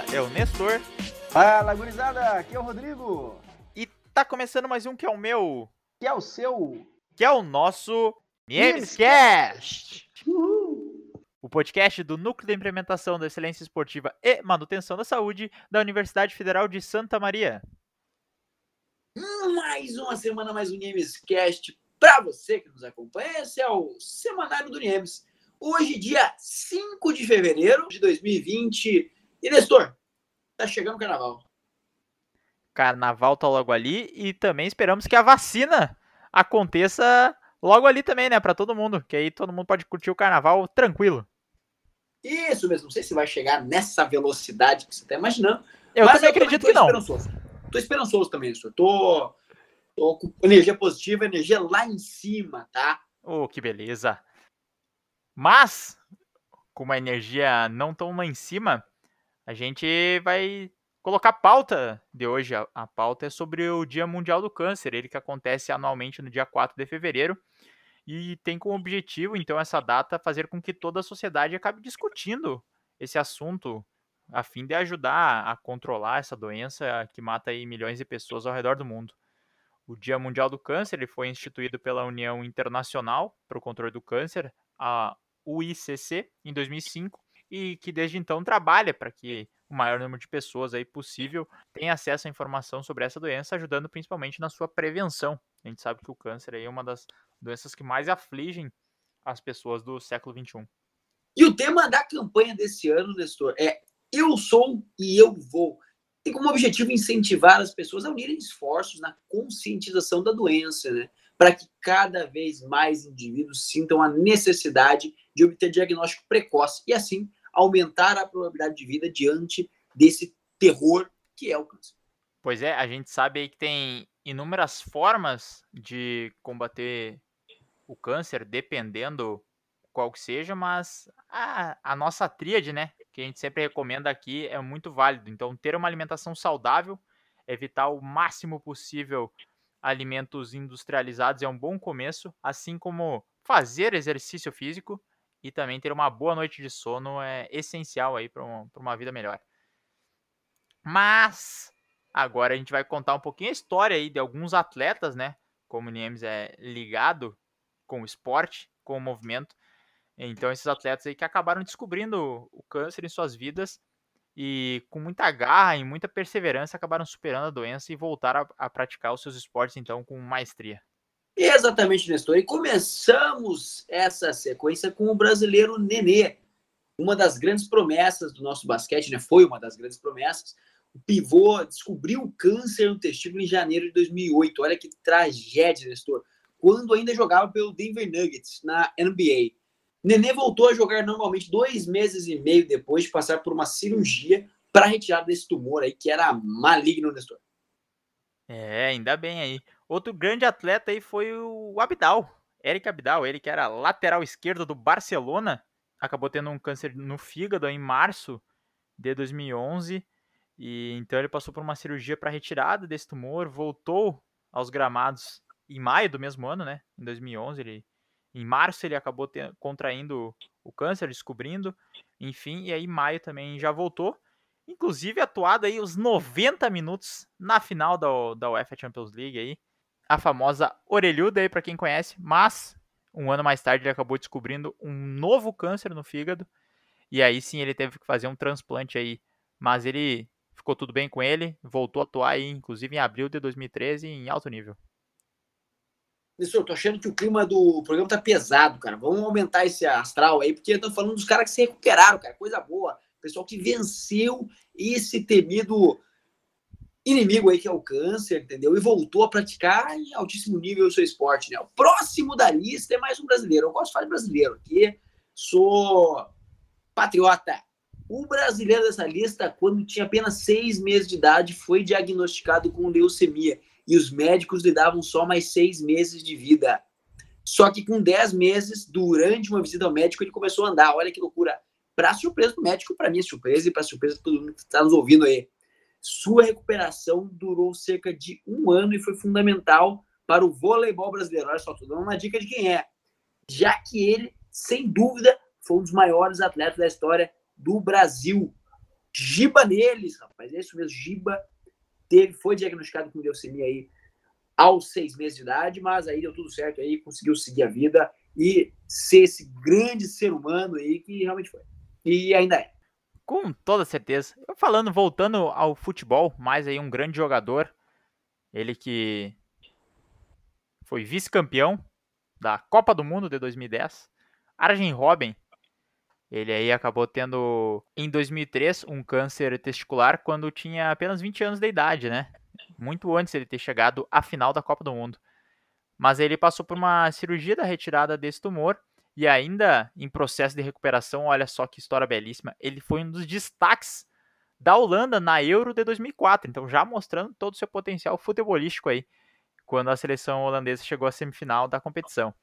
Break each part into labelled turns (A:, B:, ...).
A: fala é o Nestor.
B: Fala, gurizada, aqui é o Rodrigo.
A: E tá começando mais um que é o meu.
B: Que é o seu.
A: Que é o nosso Memescast. O podcast do Núcleo de Implementação da Excelência Esportiva e Manutenção da Saúde da Universidade Federal de Santa Maria.
C: Mais uma semana, mais um Nemescast para você que nos acompanha. Esse é o Semanário do Nemes. Hoje, dia 5 de fevereiro de 2020. E, Nestor, tá chegando o carnaval.
A: Carnaval tá logo ali e também esperamos que a vacina aconteça logo ali também, né, para todo mundo, que aí todo mundo pode curtir o carnaval tranquilo.
C: Isso mesmo, não sei se vai chegar nessa velocidade que você tá imaginando.
A: Eu também eu acredito que não.
C: Esperançoso. Tô esperançoso também, Nestor. Tô, tô com energia positiva, energia lá em cima, tá?
A: Oh, que beleza. Mas, com uma energia não tão lá em cima, a gente vai colocar a pauta de hoje. A, pauta é sobre o Dia Mundial do Câncer, ele que acontece anualmente no dia 4 de fevereiro. E tem como objetivo, então, essa data fazer com que toda a sociedade acabe discutindo esse assunto, a fim de ajudar a controlar essa doença que mata aí milhões de pessoas ao redor do mundo. O Dia Mundial do Câncer ele foi instituído pela União Internacional para o Controle do Câncer, a UICC, em 2005, e que desde então trabalha para que o maior número de pessoas aí possível tenha acesso à informação sobre essa doença, ajudando principalmente na sua prevenção. A gente sabe que o câncer é uma das doenças que mais afligem as pessoas do século XXI.
C: E o tema da campanha desse ano, Nestor, é Eu sou e eu vou. Tem como objetivo incentivar as pessoas a unirem esforços na conscientização da doença, né? Para que cada vez mais indivíduos sintam a necessidade de obter diagnóstico precoce e, assim, aumentar a probabilidade de vida diante desse terror que é o câncer.
A: Pois é, a gente sabe aí que tem inúmeras formas de combater o câncer, dependendo qual que seja, mas a, a nossa tríade, né, que a gente sempre recomenda aqui, é muito válido. Então, ter uma alimentação saudável, evitar o máximo possível alimentos industrializados é um bom começo, assim como fazer exercício físico e também ter uma boa noite de sono é essencial aí para uma, uma vida melhor. Mas agora a gente vai contar um pouquinho a história aí de alguns atletas, né? Como o Niemes é ligado com o esporte, com o movimento. Então esses atletas aí que acabaram descobrindo o câncer em suas vidas e com muita garra e muita perseverança acabaram superando a doença e voltaram a, a praticar os seus esportes então com maestria.
C: Exatamente, Nestor. E começamos essa sequência com o brasileiro Nenê, uma das grandes promessas do nosso basquete, né? Foi uma das grandes promessas. O pivô descobriu câncer no testículo em janeiro de 2008. Olha que tragédia, Nestor. Quando ainda jogava pelo Denver Nuggets na NBA. Nenê voltou a jogar normalmente dois meses e meio depois de passar por uma cirurgia para retirar desse tumor aí que era maligno, Nestor.
A: É, ainda bem aí. Outro grande atleta aí foi o Abidal, Eric Abidal, ele que era lateral esquerdo do Barcelona, acabou tendo um câncer no fígado em março de 2011 e então ele passou por uma cirurgia para retirada desse tumor, voltou aos gramados em maio do mesmo ano, né? Em 2011, ele em março ele acabou ter, contraindo o câncer, descobrindo, enfim, e aí em maio também já voltou inclusive atuado aí os 90 minutos na final da, da UEFA Champions League aí, a famosa orelhuda aí para quem conhece, mas um ano mais tarde ele acabou descobrindo um novo câncer no fígado e aí sim ele teve que fazer um transplante aí, mas ele ficou tudo bem com ele, voltou a atuar aí inclusive em abril de 2013 em alto nível.
C: Professor, tô achando que o clima do programa tá pesado, cara. Vamos aumentar esse astral aí, porque estão falando dos caras que se recuperaram, cara. Coisa boa. Pessoal que venceu esse temido inimigo aí que é o câncer, entendeu? E voltou a praticar em altíssimo nível o seu esporte, né? O próximo da lista é mais um brasileiro. Eu gosto de falar de brasileiro aqui, sou patriota. O brasileiro dessa lista, quando tinha apenas seis meses de idade, foi diagnosticado com leucemia e os médicos lhe davam só mais seis meses de vida. Só que com dez meses, durante uma visita ao médico, ele começou a andar. Olha que loucura. Para surpresa do médico, para minha surpresa e para surpresa de todo mundo que está nos ouvindo aí. Sua recuperação durou cerca de um ano e foi fundamental para o voleibol brasileiro. Olha só, estou dando uma dica de quem é. Já que ele, sem dúvida, foi um dos maiores atletas da história do Brasil. Giba neles, rapaz. É isso mesmo, Giba teve, foi diagnosticado com leucemia aí aos seis meses de idade, mas aí deu tudo certo aí, conseguiu seguir a vida e ser esse grande ser humano aí que realmente foi. E ainda é.
A: Com toda certeza. Eu falando, voltando ao futebol, mais aí um grande jogador, ele que foi vice-campeão da Copa do Mundo de 2010, Arjen Robben. Ele aí acabou tendo em 2003 um câncer testicular quando tinha apenas 20 anos de idade, né? muito antes ele ter chegado à final da Copa do Mundo. Mas ele passou por uma cirurgia da retirada desse tumor e ainda em processo de recuperação, olha só que história belíssima, ele foi um dos destaques da Holanda na Euro de 2004, então já mostrando todo o seu potencial futebolístico aí, quando a seleção holandesa chegou à semifinal da competição.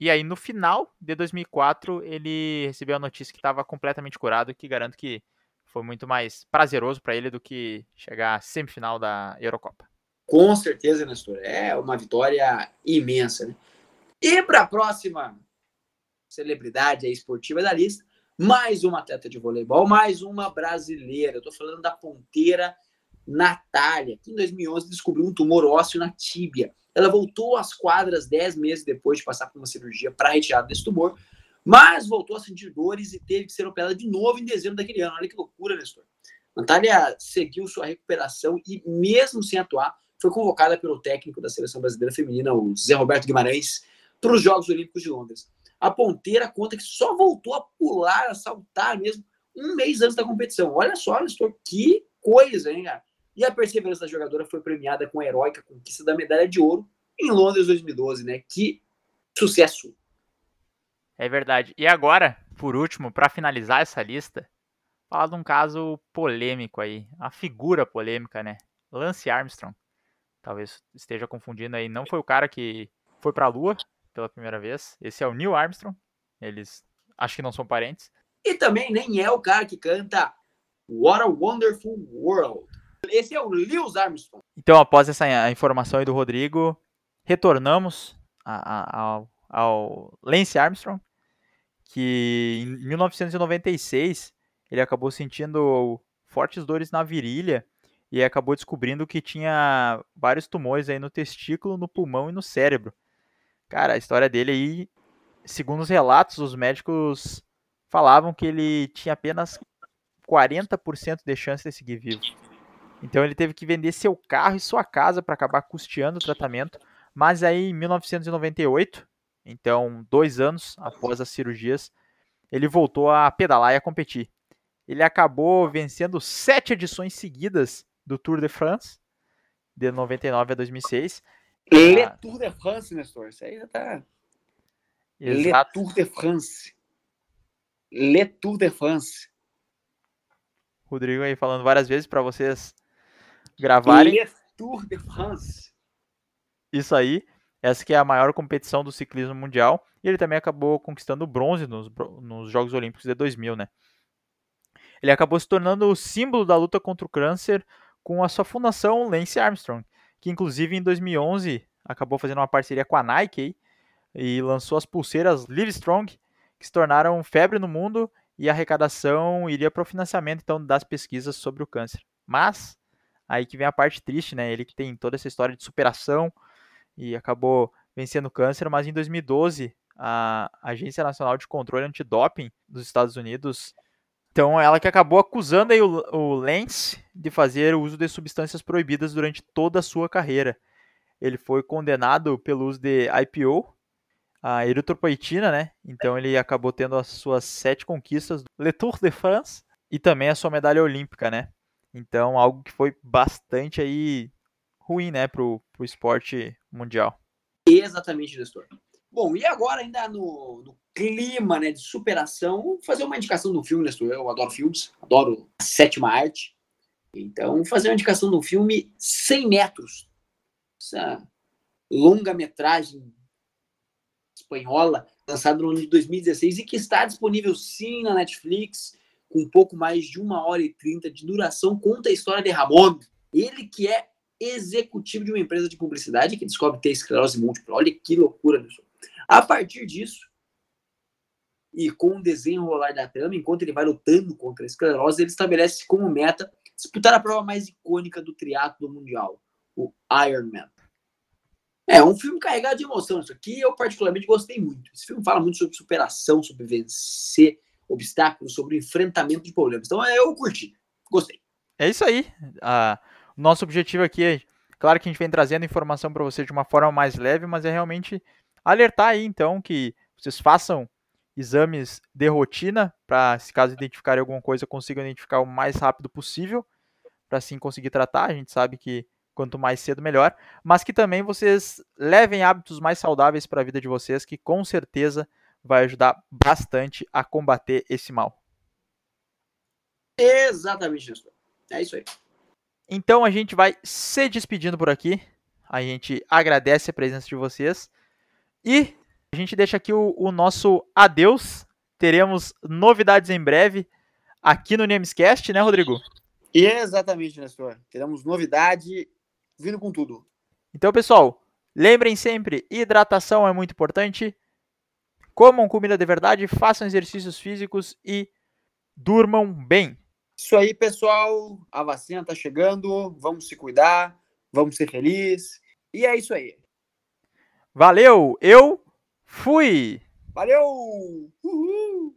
A: E aí no final de 2004, ele recebeu a notícia que estava completamente curado, que garanto que foi muito mais prazeroso para ele do que chegar à semifinal da Eurocopa.
C: Com certeza, Nestor. É uma vitória imensa. Né? E para a próxima celebridade esportiva da lista, mais uma atleta de voleibol, mais uma brasileira. Eu estou falando da ponteira Natália, que em 2011 descobriu um tumor ósseo na tíbia. Ela voltou às quadras 10 meses depois de passar por uma cirurgia para retirada desse tumor, mas voltou a sentir dores e teve que ser operada de novo em dezembro daquele ano. Olha que loucura, Nestor. Natália seguiu sua recuperação e, mesmo sem atuar, foi convocada pelo técnico da seleção brasileira feminina, o Zé Roberto Guimarães, para os Jogos Olímpicos de Londres. A ponteira conta que só voltou a pular, a saltar mesmo, um mês antes da competição. Olha só, Nestor, que coisa, hein, cara? E a perseverança da jogadora foi premiada com a heróica conquista da medalha de ouro em Londres 2012, né? Que sucesso!
A: É verdade. E agora, por último, para finalizar essa lista, falar de um caso polêmico aí, a figura polêmica, né? Lance Armstrong. Talvez esteja confundindo aí, não foi o cara que foi para a Lua pela primeira vez. Esse é o Neil Armstrong. Eles acho que não são parentes.
C: E também nem é o cara que canta What a Wonderful World. Esse é o Lewis Armstrong.
A: Então, após essa informação aí do Rodrigo, retornamos a, a, ao, ao Lance Armstrong, que em 1996 ele acabou sentindo fortes dores na virilha e acabou descobrindo que tinha vários tumores aí no testículo, no pulmão e no cérebro. Cara, a história dele aí, segundo os relatos, os médicos falavam que ele tinha apenas 40% de chance de seguir vivo. Então ele teve que vender seu carro e sua casa para acabar custeando o tratamento. Mas aí em 1998 então, dois anos após as cirurgias, ele voltou a pedalar e a competir. Ele acabou vencendo sete edições seguidas do Tour de France, de 99 a 2006.
C: Le ah, Tour de France, Nestor. Isso aí já tá.
A: Exato.
C: Le Tour de France. Le Tour de France.
A: Rodrigo aí falando várias vezes para vocês gravarem.
C: Le Tour de France.
A: Isso aí. Essa que é a maior competição do ciclismo mundial. E ele também acabou conquistando bronze nos, nos Jogos Olímpicos de 2000, né? Ele acabou se tornando o símbolo da luta contra o câncer com a sua fundação Lance Armstrong, que inclusive em 2011 acabou fazendo uma parceria com a Nike e lançou as pulseiras Livestrong, que se tornaram febre no mundo e a arrecadação iria para o financiamento então das pesquisas sobre o câncer. Mas aí que vem a parte triste, né? Ele que tem toda essa história de superação, e acabou vencendo o câncer, mas em 2012 a Agência Nacional de Controle Antidoping dos Estados Unidos, então ela que acabou acusando aí o, o Lance de fazer uso de substâncias proibidas durante toda a sua carreira. Ele foi condenado pelo uso de IPO, a eritropoetina, né? Então ele acabou tendo as suas sete conquistas do Le Tour de France e também a sua medalha olímpica, né? Então algo que foi bastante aí ruim, né, pro, pro esporte mundial.
C: Exatamente, gestor. Bom, e agora ainda no, no, clima né, de superação, fazer uma indicação do filme, Nestor. Eu adoro filmes, adoro a sétima arte. Então, fazer uma indicação do filme 100 metros. Essa longa-metragem espanhola, lançada no ano de 2016 e que está disponível sim na Netflix, com pouco mais de uma hora e trinta de duração, conta a história de Ramon. Ele que é executivo de uma empresa de publicidade que descobre ter esclerose múltipla. Olha que loucura, pessoal. A partir disso, e com o desenrolar da trama, enquanto ele vai lutando contra a esclerose, ele estabelece como meta disputar a prova mais icônica do triatlo mundial, o Ironman. É um filme carregado de emoção. Isso aqui eu particularmente gostei muito. Esse filme fala muito sobre superação, sobre vencer obstáculos, sobre enfrentamento de problemas. Então eu curti, gostei.
A: É isso aí. Ah, nosso objetivo aqui é, claro que a gente vem trazendo informação para você de uma forma mais leve, mas é realmente alertar aí então que vocês façam exames de rotina para, se caso identificarem alguma coisa, consigam identificar o mais rápido possível para assim conseguir tratar. A gente sabe que quanto mais cedo melhor, mas que também vocês levem hábitos mais saudáveis para a vida de vocês, que com certeza vai ajudar bastante a combater esse mal.
C: Exatamente isso. É isso aí.
A: Então a gente vai se despedindo por aqui. A gente agradece a presença de vocês e a gente deixa aqui o, o nosso adeus. Teremos novidades em breve aqui no Nemescast, né, Rodrigo?
C: Exatamente, Nestor. Teremos novidade vindo com tudo.
A: Então, pessoal, lembrem sempre, hidratação é muito importante. Comam comida de verdade, façam exercícios físicos e durmam bem.
C: Isso aí, pessoal. A vacina tá chegando. Vamos se cuidar. Vamos ser felizes. E é isso aí.
A: Valeu! Eu fui!
C: Valeu! Uhul!